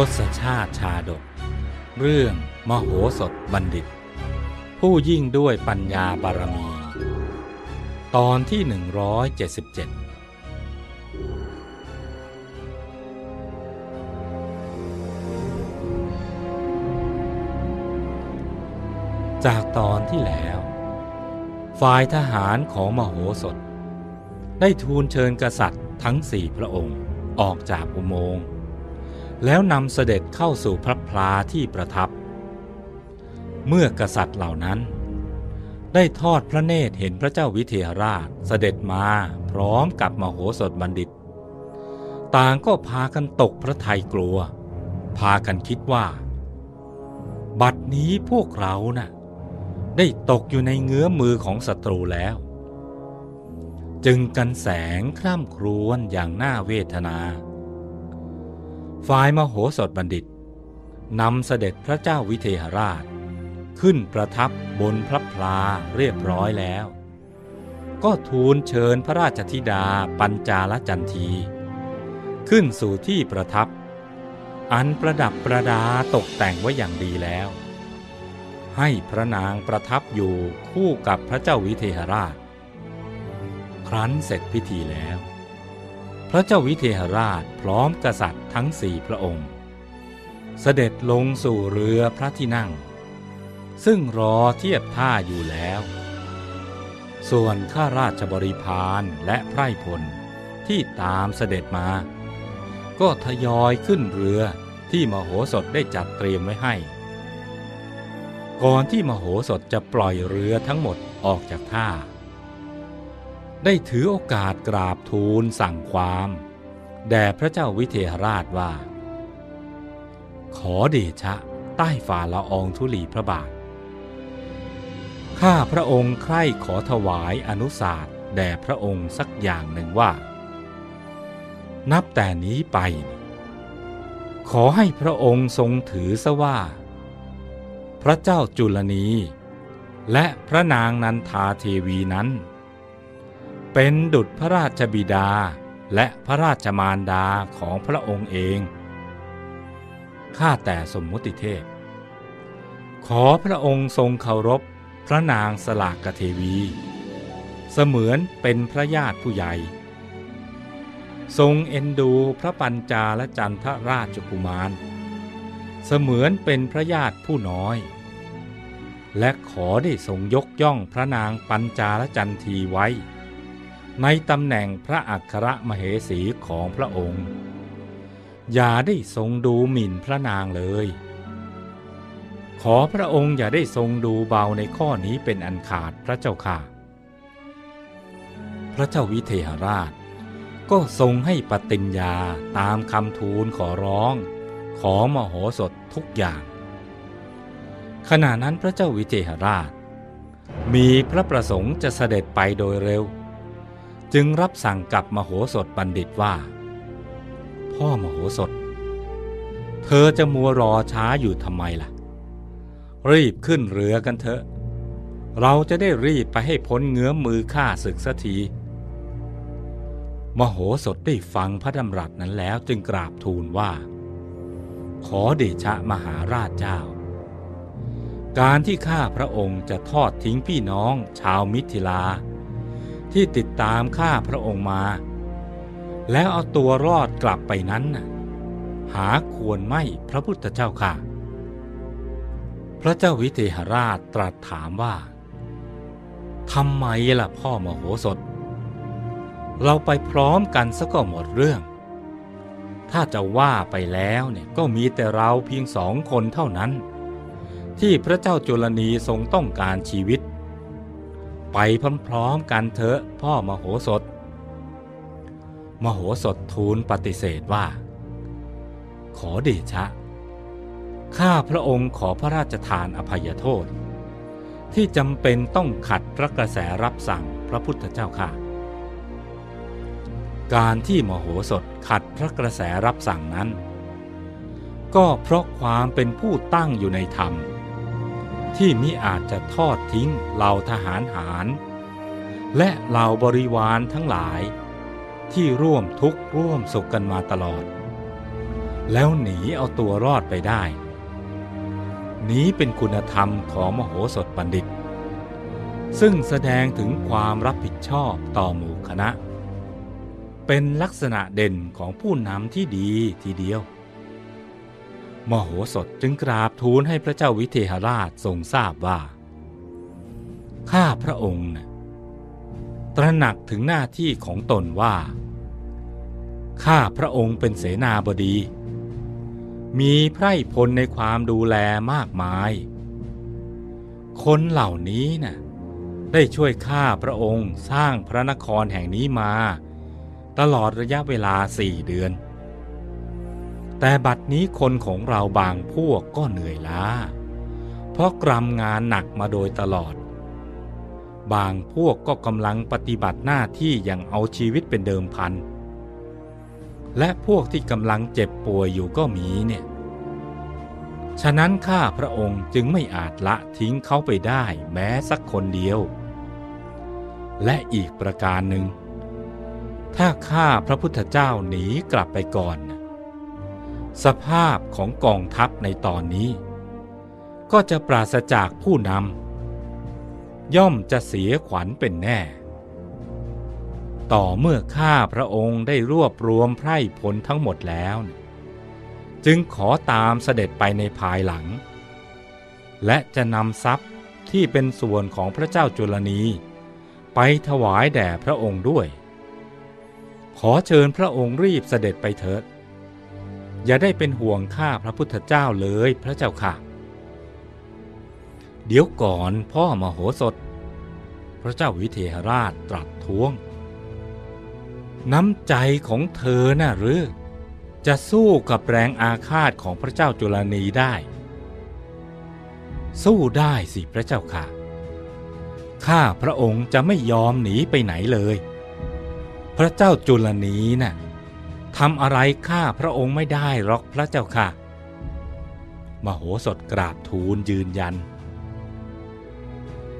ทศชาติชาดก เรื่องมโหสถบัณฑิต ผู้ยิ่งด้วยปัญญาบารมี ตอนที่ 177จากตอนที่แล้ว ฝ่ายทหารของมโหสถ ได้ทูลเชิญกษัตริย์ทั้งสี่พระองค์ออกจากอุโมงค์ แล้วนำเสด็จเข้าสู่พระพลาที่ประทับ เมื่อกษัตริย์เหล่านั้น ได้ทอดพระเนตรเห็นพระเจ้าวิเทหราชเสด็จมาพร้อมกับมโหสถบัณฑิต ต่างก็พากันตกพระทัยกลัว พากันคิดว่า บัดนี้พวกเรานะ่ะได้ตกอยู่ในเงื้อมือของศัตรูแล้ว จึงกันแสงคร่ำครวญอย่างน่าเวทนา ฝ่ายมโหสถบัณฑิตนำเสด็จพระเจ้าวิเทหราช ขึ้นประทับบนพระพลาเรียบร้อยแล้ว ก็ทูลเชิญพระราชธิดาปัญจาลจันที ขึ้นสู่ที่ประทับ อันประดับประดาตกแต่งไว้อย่างดีแล้ว ให้พระนางประทับอยู่คู่กับพระเจ้าวิเทหราช ครั้นเสร็จพิธีแล้ว ระเจ้าวิเทหราชพร้อมกษัตริย์ทั้งสี่พระองค์ เสด็จลงสู่เรือพระที่นั่ง ซึ่งรอเทียบท่าอยู่แล้ว ส่วนข้าราชบริพารและไพร่พลที่ตามเสด็จมา ก็ทยอยขึ้นเรือที่มโหสถได้จัดเตรียมไว้ให้ ก่อนที่มโหสถจะปล่อยเรือทั้งหมดออกจากท่า ได้ถือโอกาสกราบทูลสั่งความ แด่พระเจ้าวิเทหราชว่า ขอเดชะใต้ฝ่าละอองธุลีพระบาท ข้าพระองค์ใคร่ขอถวายอนุสาสแด่พระองค์สักอย่างหนึ่งว่า นับแต่นี้ไป ขอให้พระองค์ทรงถือซะว่า พระเจ้าจุลนีและพระนางนันทาเทวีนั้น เป็นดุจพระราชบิดาและพระราชมารดาของพระองค์เอง ข้าแต่สมมุติเทพ ขอพระองค์ทรงเคารพพระนางสลากเทวี เสมือนเป็นพระญาติผู้ใหญ่ ทรงเอ็นดูพระปัญจาและจันทราชกุมาร เสมือนเป็นพระญาติผู้น้อย และขอได้ทรงยกย่องพระนางปัญจาลจันทีไว้ ในตำแหน่งพระอัครมเหสีของพระองค์ อย่าได้ทรงดูหมิ่นพระนางเลย ขอพระองค์อย่าได้ทรงดูเบาในข้อนี้เป็นอันขาดพระเจ้าค่ะ พระเจ้าวิเทหราช ก็ทรงให้ปฏิญญาตามคำทูลขอร้อง ขอมโหสถทุกอย่าง ขณะนั้นพระเจ้าวิเทหราช มีพระประสงค์จะเสด็จไปโดยเร็ว จึงรับสั่งกับมโหสถบัณฑิตว่า พ่อมโหสถ เธอจะมัวรอช้าอยู่ทำไมล่ะ รีบขึ้นเรือกันเถอะ เราจะได้รีบไปให้พ้นเงื้อมมือฆ่าศึกสักทีมโหสถได้ฟังพระดำรัสนั้นแล้วจึงกราบทูลว่า ขอเดชะมหาราชเจ้า การที่ข้าพระองค์จะทอดทิ้งพี่น้องชาวมิถิลา ที่ติดตามข้าพระองค์มา แล้วเอาตัวรอดกลับไปนั้น หาควรไม่พระพุทธเจ้าค่ะ พระเจ้าวิเทหราชตรัสถามว่าทำไมล่ะพ่อมโหสถ เราไปพร้อมกันซะก็หมดเรื่อง ถ้าจะว่าไปแล้วเนี่ยก็มีแต่เราเพียงสองคนเท่านั้น ที่พระเจ้าจุลนีทรงต้องการชีวิต ไปพร้อมๆกันเถอะพ่อมโหสถ มโหสถทูลปฏิเสธว่า ขอเดชะ ข้าพระองค์ขอพระราชทานอภัยโทษ ที่จำเป็นต้องขัดพระกระแสรับสั่งพระพุทธเจ้าค่ะ การที่มโหสถขัดพระกระแสรับสั่งนั้น ก็เพราะความเป็นผู้ตั้งอยู่ในธรรม ที่มิอาจจะทอดทิ้งเหล่าทหารหาร และเหล่าบริวารทั้งหลาย ที่ร่วมทุกข์ร่วมสุขกันมาตลอด แล้วหนีเอาตัวรอดไปได้ นี้เป็นคุณธรรมของมโหสถบัณฑิต ซึ่งแสดงถึงความรับผิดชอบต่อหมู่คณะ เป็นลักษณะเด่นของผู้นำที่ดีทีเดียว มโหสถจึงกราบทูลให้พระเจ้าวิเทหราชทรงทราบว่า ข้าพระองค์นะตระหนักถึงหน้าที่ของตนว่า ข้าพระองค์เป็นเสนาบดี มีไพร่พลในความดูแลมากมาย คนเหล่านี้นะ่ะได้ช่วยข้าพระองค์สร้างพระนครแห่งนี้มา ตลอดระยะเวลาสี่เดือน แต่บัดนี้คนของเราบางพวกก็เหนื่อยล้า เพราะกรำงานหนักมาโดยตลอด บางพวกก็กำลังปฏิบัติหน้าที่อย่างเอาชีวิตเป็นเดิมพัน และพวกที่กำลังเจ็บป่วยอยู่ก็มีเนี่ย ฉะนั้นข้าพระองค์จึงไม่อาจละทิ้งเขาไปได้แม้สักคนเดียว และอีกประการหนึ่ง ถ้าข้าพระพุทธเจ้าหนีกลับไปก่อน สภาพของกองทัพในตอนนี้ ก็จะปราศจากผู้นำย่อมจะเสียขวัญเป็นแน่ ต่อเมื่อข้าพระองค์ได้รวบรวมไพร่พลทั้งหมดแล้ว จึงขอตามเสด็จไปในภายหลัง และจะนำทรัพย์ที่เป็นส่วนของพระเจ้าจุลนีไปถวายแด่พระองค์ด้วย ขอเชิญพระองค์รีบเสด็จไปเถิด อย่าได้เป็นห่วงข้าพระพุทธเจ้าเลยพระเจ้าค่ะ เดี๋ยวก่อนพ่อมโหสถ พระเจ้าวิเทหราชตรัสท้วง น้ำใจของเธอน่ะหรือ จะสู้กับแรงอาฆาตของพระเจ้าจุลนีได้ สู้ได้สิพระเจ้าค่ะ ข้าพระองค์จะไม่ยอมหนีไปไหนเลย พระเจ้าจุลนีน่ะ ทำอะไรข้าพระองค์ไม่ได้หรอกพระเจ้าค่ะ มโหสถกราบทูลยืนยัน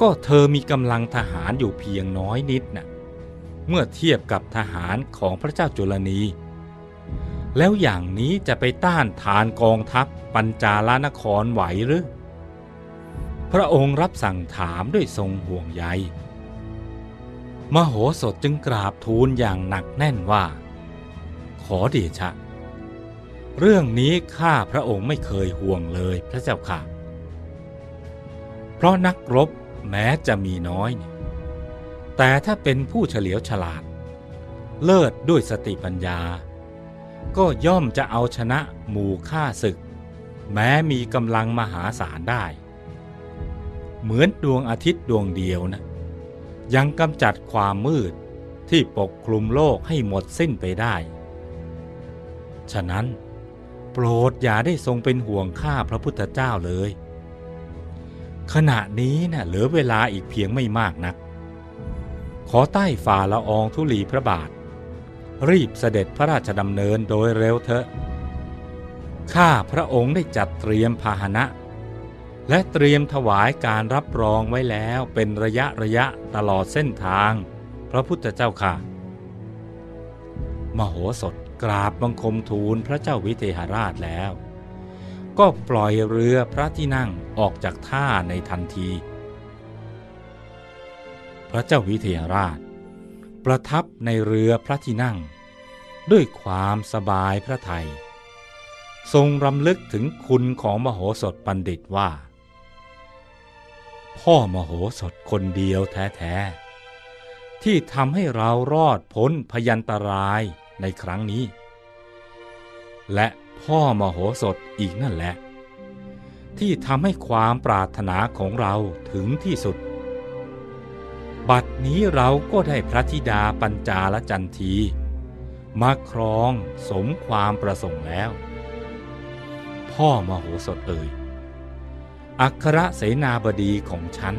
ก็เธอมีกำลังทหารอยู่เพียงน้อยนิดน่ะเมื่อเทียบกับทหารของพระเจ้าจุลนี แล้วอย่างนี้จะไปต้านทานกองทัพปัญจาลนครไหวหรือ พระองค์รับสั่งถามด้วยทรงห่วงใย มโหสถจึงกราบทูลอย่างหนักแน่นว่า ขอเดชะ เรื่องนี้ข้าพระองค์ไม่เคยห่วงเลยพระเจ้าค่ะ เพราะนักรบแม้จะมีน้อยเนี่ยแต่ถ้าเป็นผู้เฉลียวฉลาด เลิศด้วยสติปัญญา ก็ย่อมจะเอาชนะหมู่ฆ่าศึก แม้มีกำลังมหาศาลได้ เหมือนดวงอาทิตย์ดวงเดียวนะ ยังกำจัดความมืดที่ปกคลุมโลกให้หมดสิ้นไปได้ ฉะนั้น โปรดอย่าได้ทรงเป็นห่วงข้าพระพุทธเจ้าเลย ขณะนี้นะ่ะเหลือเวลาอีกเพียงไม่มากนัก ขอใต้ฝ่าละอองธุลีพระบาท รีบเสด็จพระราชดำเนินโดยเร็วเถอะข้าพระองค์ได้จัดเตรียมพาหนะ และเตรียมถวายการรับรองไว้แล้วเป็นระยะระยะตลอดเส้นทาง พระพุทธเจ้าค่ะ มโหสถ กราบบังคมทูลพระเจ้าวิเทหราชแล้ว ก็ปล่อยเรือพระที่นั่งออกจากท่าในทันที พระเจ้าวิเทหราช ประทับในเรือพระที่นั่ง ด้วยความสบายพระทยัยทรงรำลึกถึงคุณของมโหสถบัณฑิตว่า พ่อมโหสถคนเดียวแท้ ๆ ที่ทำให้เรารอดพ้นพยันตราย ในครั้งนี้ และพ่อมโหสถอีกนั่นแหละ ที่ทำให้ความปรารถนาของเราถึงที่สุด บัดนี้เราก็ได้พระธิดาปัญจาลจันทีมาครองสมความประสงค์แล้ว พ่อมโหสถเอ่ยอัครเสนาบดีของฉัน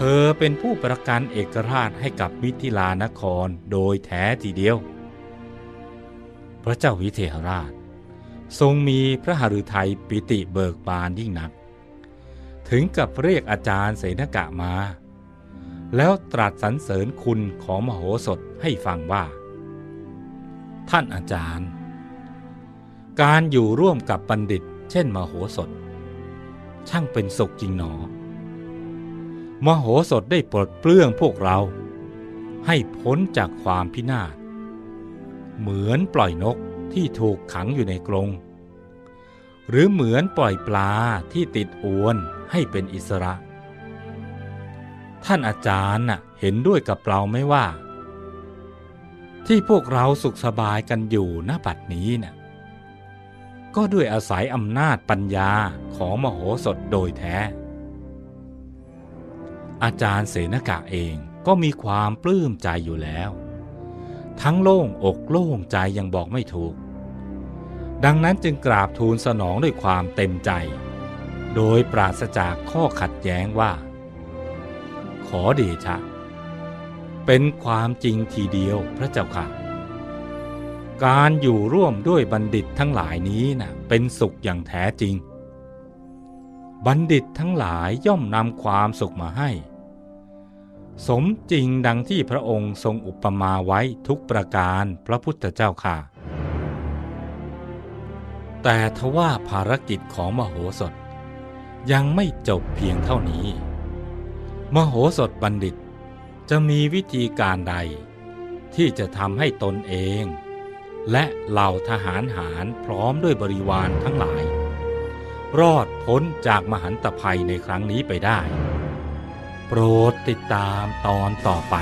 เธอเป็นผู้ประกันเอกราชให้กับมิถิลานครโดยแท้ทีเดียว พระเจ้าวิเทหราช ทรงมีพระหฤทัยปิติเบิกบานยิ่งนัก ถึงกับเรียกอาจารย์เสนกะมา แล้วตรัสสรรเสริญคุณของมโหสถให้ฟังว่า ท่านอาจารย์ การอยู่ร่วมกับบัณฑิต เช่นมโหสถ ช่างเป็นสุขจริงหนอ มโหสถได้ปลดเปลื้องพวกเรา ให้พ้นจากความพินาศ เหมือนปล่อยนกที่ถูกขังอยู่ในกรงหรือเหมือนปล่อยปลาที่ติดอวนให้เป็นอิสระ ท่านอาจารย์น่ะเห็นด้วยกับเราไหมว่า ที่พวกเราสุขสบายกันอยู่ณบัดนี้น่ะก็ด้วยอาศัยอำนาจปัญญาของมโหสถโดยแท้ อาจารย์เสนกะเองก็มีความปลื้มใจอยู่แล้ว ทั้งโล่งอกโล่งใจยังบอกไม่ถูก ดังนั้นจึงกราบทูลสนองด้วยความเต็มใจ โดยปราศจากข้อขัดแย้งว่า ขอเดชะ เป็นความจริงทีเดียวพระเจ้าค่ะ การอยู่ร่วมด้วยบัณฑิตทั้งหลายนี้นะ่ะเป็นสุขอย่างแท้จริง บัณฑิตทั้งหลายย่อมนำความสุขมาให้ สมจริงดังที่พระองค์ทรงอุปมาไว้ทุกประการพระพุทธเจ้าค่ะ แต่ทว่าภารกิจของมโหสถ ยังไม่จบเพียงเท่านี้ มโหสถบัณฑิตจะมีวิธีการใด ที่จะทำให้ตนเอง และเหล่าทหารหารพร้อมด้วยบริวารทั้งหลาย รอดพ้นจากมหันตภัยในครั้งนี้ไปได้ โปรดติดตามตอนต่อไป